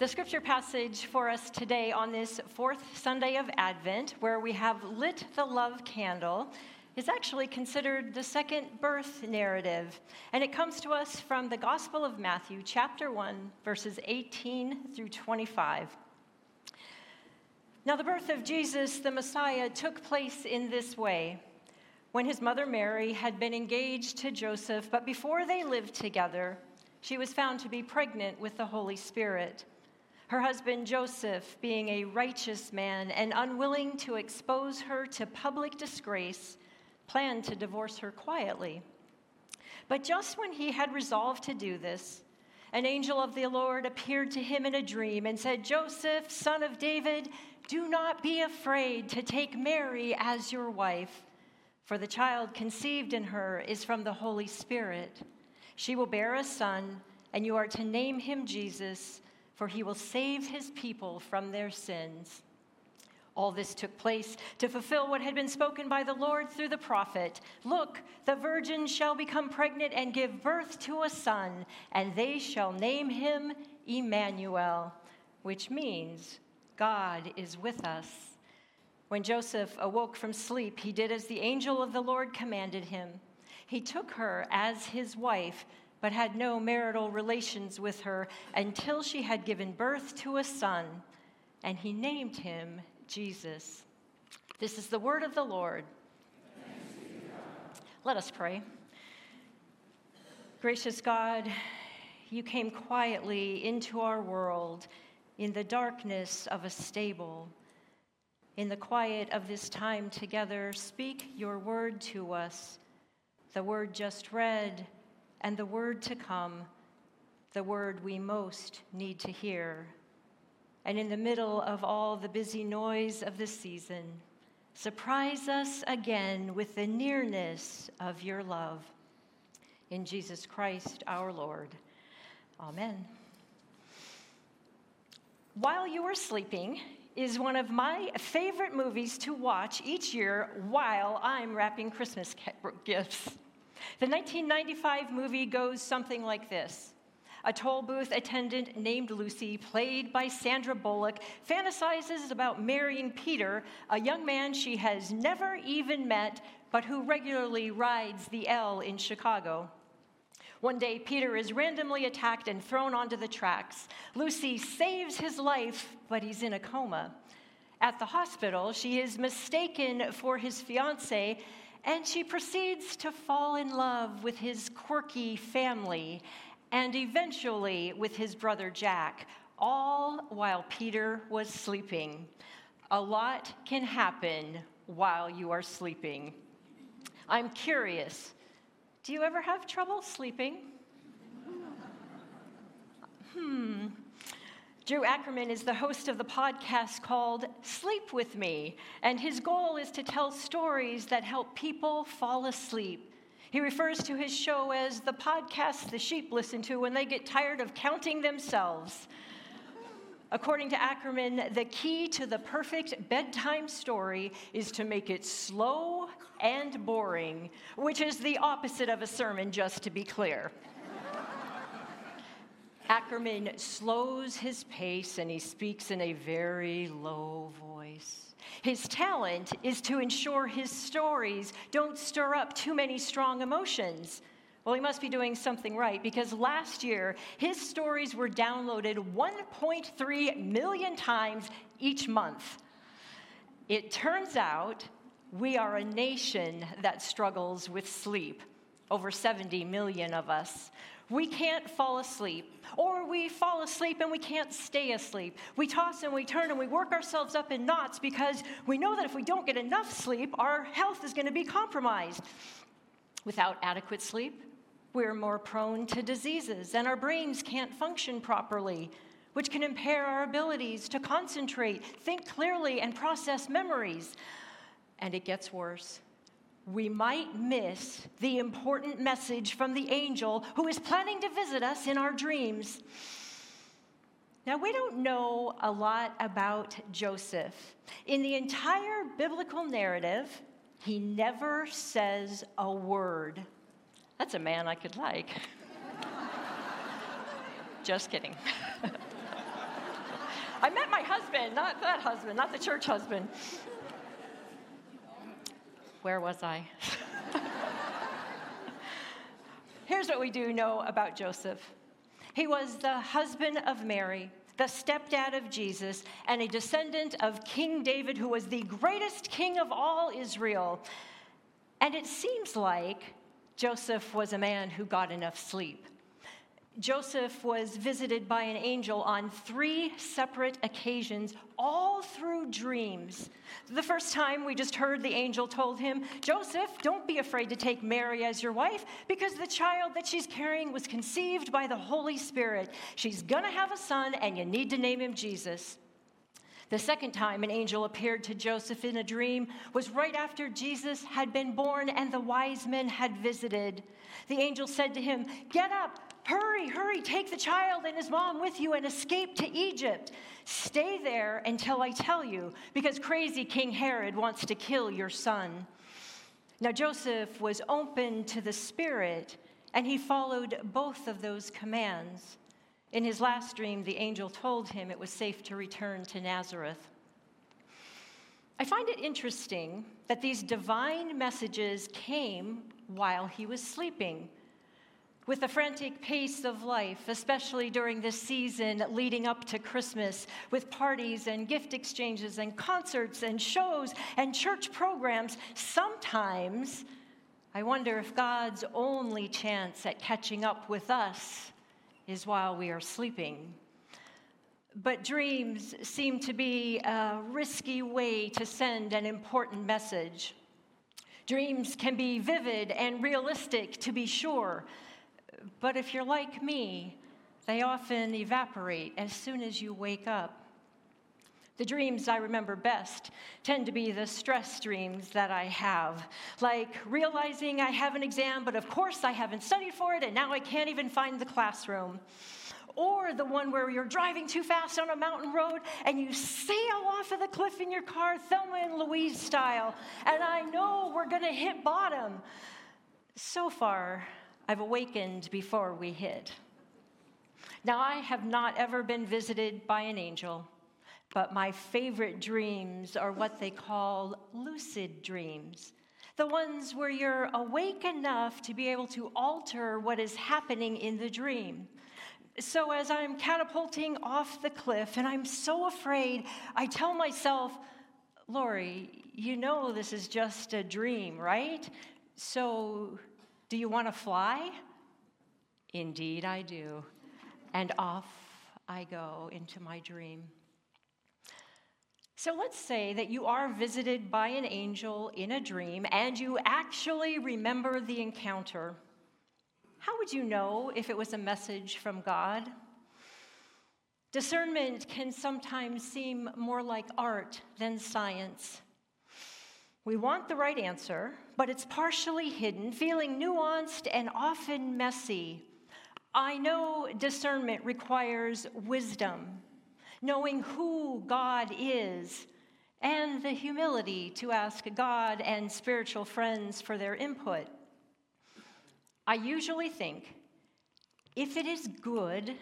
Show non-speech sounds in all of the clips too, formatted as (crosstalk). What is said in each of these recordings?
The scripture passage for us today on this fourth Sunday of Advent, where we have lit the love candle, is actually considered the second birth narrative. And it comes to us from the Gospel of Matthew, chapter 1, verses 18 through 25. Now, the birth of Jesus, the Messiah, took place in this way. When his mother Mary had been engaged to Joseph, but before they lived together, she was found to be pregnant with the Holy Spirit. Her husband Joseph, being a righteous man and unwilling to expose her to public disgrace, planned to divorce her quietly. But just when he had resolved to do this, an angel of the Lord appeared to him in a dream and said, Joseph, son of David, do not be afraid to take Mary as your wife, for the child conceived in her is from the Holy Spirit. She will bear a son, and you are to name him Jesus for he will save his people from their sins. All this took place to fulfill what had been spoken by the Lord through the prophet Look, the virgin shall become pregnant and give birth to a son, and they shall name him Emmanuel, which means God is with us. When Joseph awoke from sleep, he did as the angel of the Lord commanded him. He took her as his wife but had no marital relations with her until she had given birth to a son, and he named him Jesus. This is the word of the Lord. Let us pray. Gracious God, you came quietly into our world in the darkness of a stable. In the quiet of this time together, speak your word to us, the word just read and the word to come, the word we most need to hear. And in the middle of all the busy noise of the season, surprise us again with the nearness of your love. In Jesus Christ our Lord. Amen. While You Were Sleeping is one of my favorite movies to watch each year while I'm wrapping Christmas gifts. The 1995 movie goes something like this. A toll booth attendant named Lucy, played by Sandra Bullock, fantasizes about marrying Peter, a young man she has never even met, but who regularly rides the L in Chicago. One day, Peter is randomly attacked and thrown onto the tracks. Lucy saves his life, but he's in a coma. At the hospital, she is mistaken for his fiance and she proceeds to fall in love with his quirky family and eventually with his brother Jack, all while Peter was sleeping. A lot can happen while you are sleeping. I'm curious do you ever have trouble sleeping? Hmm. Drew Ackerman is the host of the podcast called Sleep With Me, and his goal is to tell stories that help people fall asleep. He refers to his show as the podcast the sheep listen to when they get tired of counting themselves. According to Ackerman, the key to the perfect bedtime story is to make it slow and boring, which is the opposite of a sermon, just to be clear. Ackerman slows his pace and he speaks in a very low voice. His talent is to ensure his stories don't stir up too many strong emotions. Well, he must be doing something right because last year his stories were downloaded 1.3 million times each month. It turns out we are a nation that struggles with sleep, over 70 million of us we can't fall asleep, or we fall asleep and we can't stay asleep. We toss and we turn and we work ourselves up in knots because we know that if we don't get enough sleep, our health is going to be compromised. Without adequate sleep, we're more prone to diseases and our brains can't function properly, which can impair our abilities to concentrate, think clearly, and process memories. And it gets worse we might miss the important message from the angel who is planning to visit us in our dreams. Now, we don't know a lot about Joseph. In the entire biblical narrative, he never says a word. That's a man I could like. (laughs) Just kidding. (laughs) I met my husband, not that husband, not the church husband. Where was I? Here's what we do know about Joseph he was the husband of Mary, the stepdad of Jesus, and a descendant of King David, who was the greatest king of all Israel. And it seems like Joseph was a man who got enough sleep. Joseph was visited by an angel on three separate occasions, all through dreams. The first time we just heard the angel told him, Joseph, don't be afraid to take Mary as your wife because the child that she's carrying was conceived by the Holy Spirit. She's gonna have a son and you need to name him Jesus. The second time an angel appeared to Joseph in a dream was right after Jesus had been born and the wise men had visited. The angel said to him, Get up, Hurry, hurry, take the child and his mom with you and escape to Egypt. Stay there until I tell you, because crazy King Herod wants to kill your son. Now, Joseph was open to the Spirit, and he followed both of those commands. In his last dream, the angel told him it was safe to return to Nazareth. I find it interesting that these divine messages came while he was sleeping. With the frantic pace of life, especially during this season leading up to Christmas, with parties and gift exchanges and concerts and shows and church programs, sometimes I wonder if God's only chance at catching up with us is while we are sleeping. But dreams seem to be a risky way to send an important message. Dreams can be vivid and realistic, to be sure but if you're like me, they often evaporate as soon as you wake up. The dreams I remember best tend to be the stress dreams that I have, like realizing I have an exam, but of course I haven't studied for it, and now I can't even find the classroom. Or the one where you're driving too fast on a mountain road and you sail off of the cliff in your car, Thelma and Louise style, and I know we're gonna hit bottom. So far, I've awakened before we hit. Now, I have not ever been visited by an angel, but my favorite dreams are what they call lucid dreams. The ones where you're awake enough to be able to alter what is happening in the dream. So, as I'm catapulting off the cliff and I'm so afraid, I tell myself, Lori, you know this is just a dream, right? So, do you want to fly? Indeed, I do. And off I go into my dream. So let's say that you are visited by an angel in a dream and you actually remember the encounter. How would you know if it was a message from God? Discernment can sometimes seem more like art than science. We want the right answer, but it's partially hidden, feeling nuanced and often messy. I know discernment requires wisdom, knowing who God is, and the humility to ask God and spiritual friends for their input. I usually think if it is good,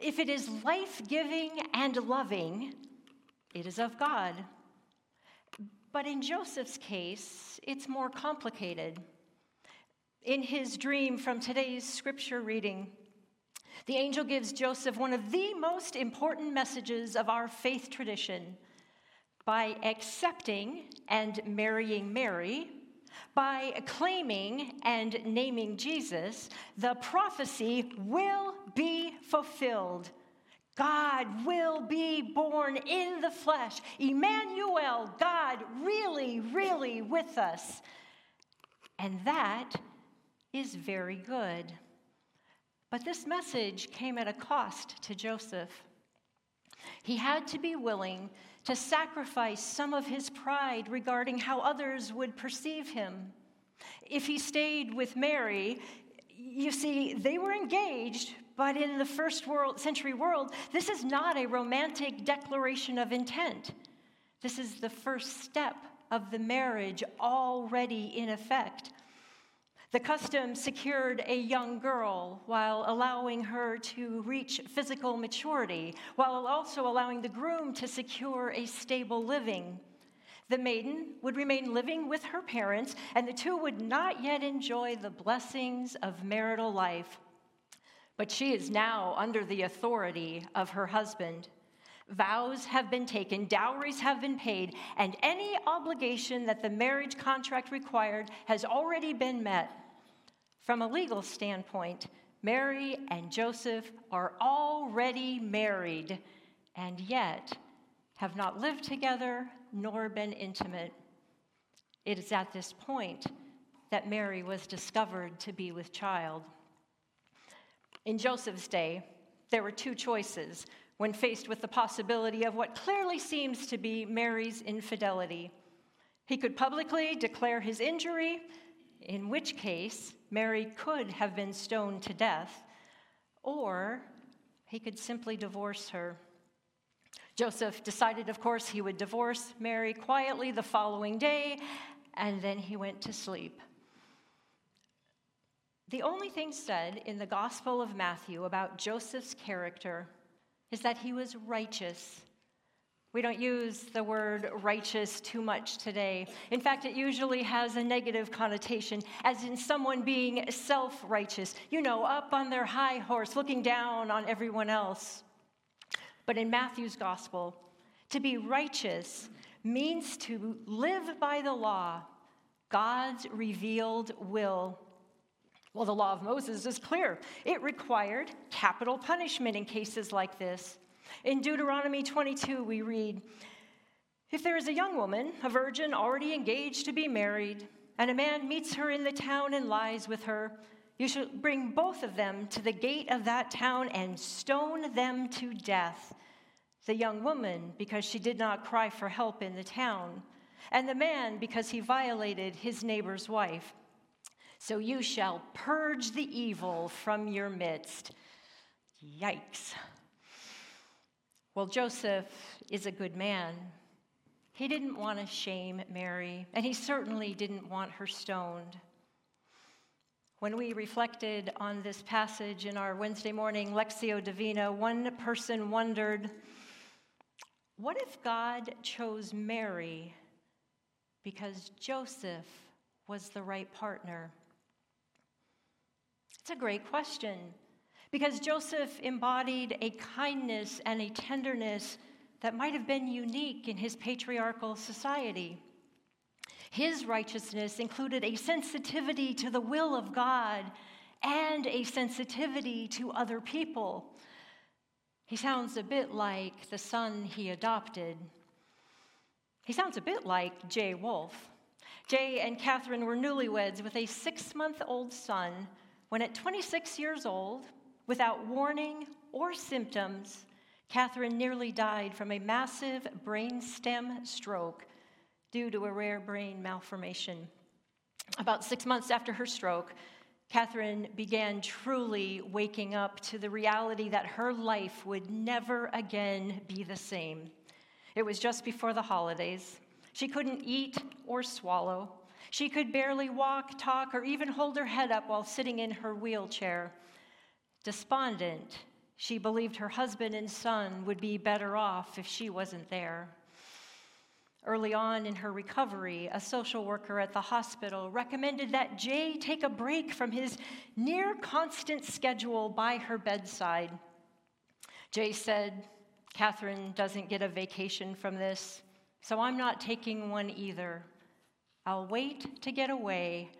if it is life giving and loving, it is of God. But in Joseph's case, it's more complicated. In his dream from today's scripture reading, the angel gives Joseph one of the most important messages of our faith tradition. By accepting and marrying Mary, by claiming and naming Jesus, the prophecy will be fulfilled. God will be born in the flesh. Emmanuel, God really, really with us. And that is very good. But this message came at a cost to Joseph. He had to be willing to sacrifice some of his pride regarding how others would perceive him. If he stayed with Mary, you see, they were engaged, but in the first world, century world, this is not a romantic declaration of intent. This is the first step of the marriage already in effect. The custom secured a young girl while allowing her to reach physical maturity, while also allowing the groom to secure a stable living. The maiden would remain living with her parents, and the two would not yet enjoy the blessings of marital life. But she is now under the authority of her husband. Vows have been taken, dowries have been paid, and any obligation that the marriage contract required has already been met. From a legal standpoint, Mary and Joseph are already married and yet have not lived together nor been intimate. It is at this point that Mary was discovered to be with child. In Joseph's day, there were two choices when faced with the possibility of what clearly seems to be Mary's infidelity. He could publicly declare his injury in which case Mary could have been stoned to death, or he could simply divorce her. Joseph decided, of course, he would divorce Mary quietly the following day, and then he went to sleep. The only thing said in the Gospel of Matthew about Joseph's character is that he was righteous we don't use the word righteous too much today. In fact, it usually has a negative connotation, as in someone being self righteous, you know, up on their high horse, looking down on everyone else. But in Matthew's gospel, to be righteous means to live by the law, God's revealed will. Well, the law of Moses is clear. It required capital punishment in cases like this. In Deuteronomy 22, we read If there is a young woman, a virgin already engaged to be married, and a man meets her in the town and lies with her, you shall bring both of them to the gate of that town and stone them to death. The young woman, because she did not cry for help in the town, and the man, because he violated his neighbor's wife. So you shall purge the evil from your midst. Yikes. Well, Joseph is a good man. He didn't want to shame Mary, and he certainly didn't want her stoned. When we reflected on this passage in our Wednesday morning Lectio Divina, one person wondered what if God chose Mary because Joseph was the right partner? It's a great question because Joseph embodied a kindness and a tenderness that might have been unique in his patriarchal society. His righteousness included a sensitivity to the will of God and a sensitivity to other people. He sounds a bit like the son he adopted. He sounds a bit like Jay Wolf. Jay and Katherine were newlyweds with a six month old son when, at 26 years old, Without warning or symptoms, Katherine nearly died from a massive brainstem stroke due to a rare brain malformation. About six months after her stroke, Katherine began truly waking up to the reality that her life would never again be the same. It was just before the holidays. She couldn't eat or swallow. She could barely walk, talk, or even hold her head up while sitting in her wheelchair. Despondent, she believed her husband and son would be better off if she wasn't there. Early on in her recovery, a social worker at the hospital recommended that Jay take a break from his near constant schedule by her bedside. Jay said, Katherine doesn't get a vacation from this, so I'm not taking one either. I'll wait to get away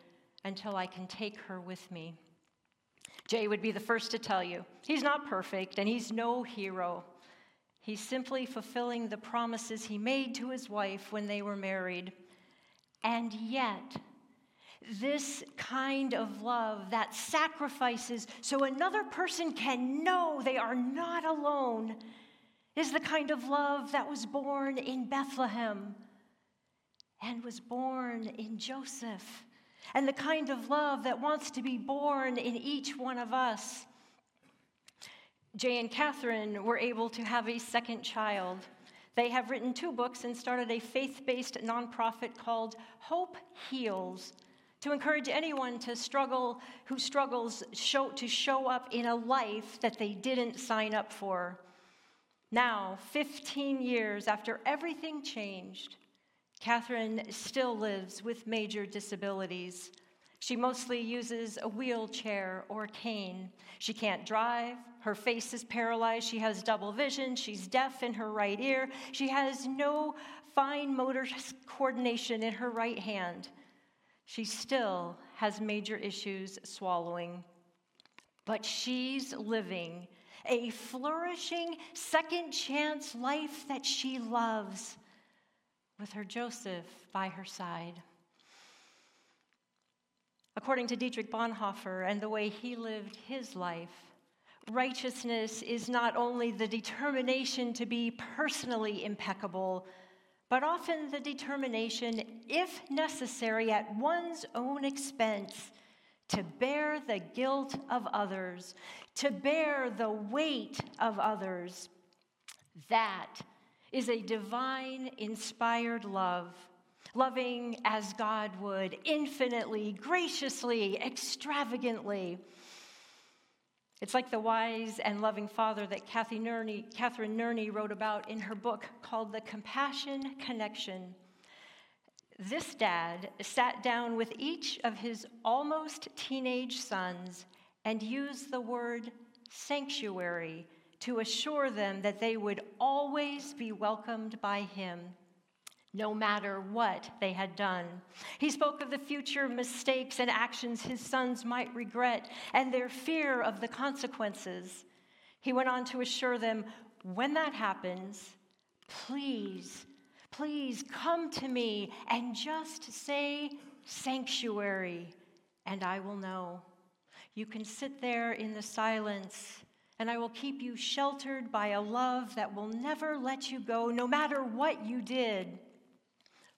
until I can take her with me. Jay would be the first to tell you he's not perfect and he's no hero. He's simply fulfilling the promises he made to his wife when they were married. And yet, this kind of love that sacrifices so another person can know they are not alone is the kind of love that was born in Bethlehem and was born in Joseph and the kind of love that wants to be born in each one of us. Jay and Katherine were able to have a second child. They have written two books and started a faith based nonprofit called Hope Heals to encourage anyone to struggle who struggles show, to show up in a life that they didn't sign up for. Now, 15 years after everything changed, Katherine still lives with major disabilities. She mostly uses a wheelchair or cane. She can't drive. Her face is paralyzed. She has double vision. She's deaf in her right ear. She has no fine motor coordination in her right hand. She still has major issues swallowing. But she's living a flourishing second chance life that she loves with her Joseph by her side. According to Dietrich Bonhoeffer and the way he lived his life, righteousness is not only the determination to be personally impeccable, but often the determination, if necessary, at one's own expense, to bear the guilt of others, to bear the weight of others. That is a divine inspired love loving as God would, infinitely, graciously, extravagantly. It's like the wise and loving father that Kathy Nerney, Catherine Nerney wrote about in her book called The Compassion Connection. This dad sat down with each of his almost teenage sons and used the word sanctuary to assure them that they would always be welcomed by him no matter what they had done. He spoke of the future mistakes and actions his sons might regret and their fear of the consequences. He went on to assure them when that happens, please, please come to me and just say sanctuary, and I will know. You can sit there in the silence and I will keep you sheltered by a love that will never let you go, no matter what you did.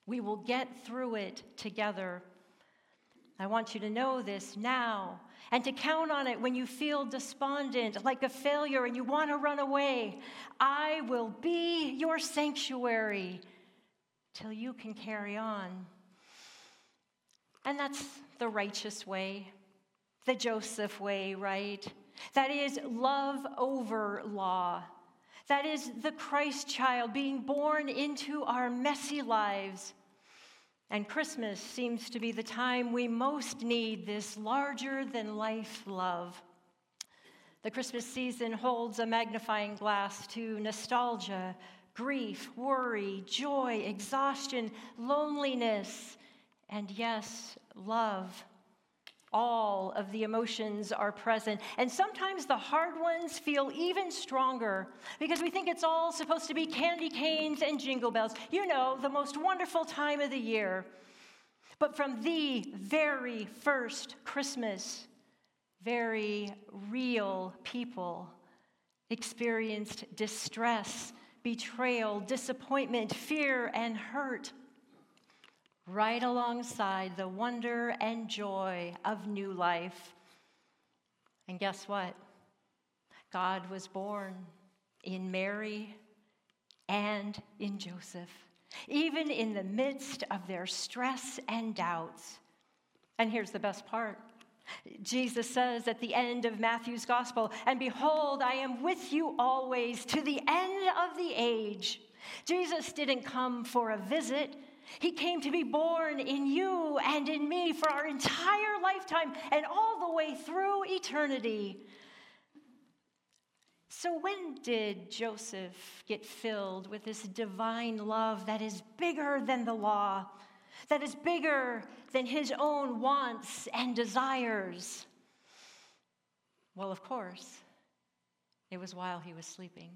We will get through it together. I want you to know this now and to count on it when you feel despondent, like a failure, and you want to run away. I will be your sanctuary till you can carry on. And that's the righteous way, the Joseph way, right? That is love over law. That is the Christ child being born into our messy lives and Christmas seems to be the time we most need this larger than life love. The Christmas season holds a magnifying glass to nostalgia, grief, worry, joy, exhaustion, loneliness, and yes, love. All of the emotions are present. And sometimes the hard ones feel even stronger because we think it's all supposed to be candy canes and jingle bells. You know, the most wonderful time of the year. But from the very first Christmas, very real people experienced distress, betrayal, disappointment, fear, and hurt right alongside the wonder and joy of new life. And guess what? God was born in Mary and in Joseph, even in the midst of their stress and doubts. And here's the best part Jesus says at the end of Matthew's gospel, And behold, I am with you always to the end of the age. Jesus didn't come for a visit, he came to be born in you and in me for our entire lifetime and all the way through eternity. So, when did Joseph get filled with this divine love that is bigger than the law, that is bigger than his own wants and desires? Well, of course, it was while he was sleeping.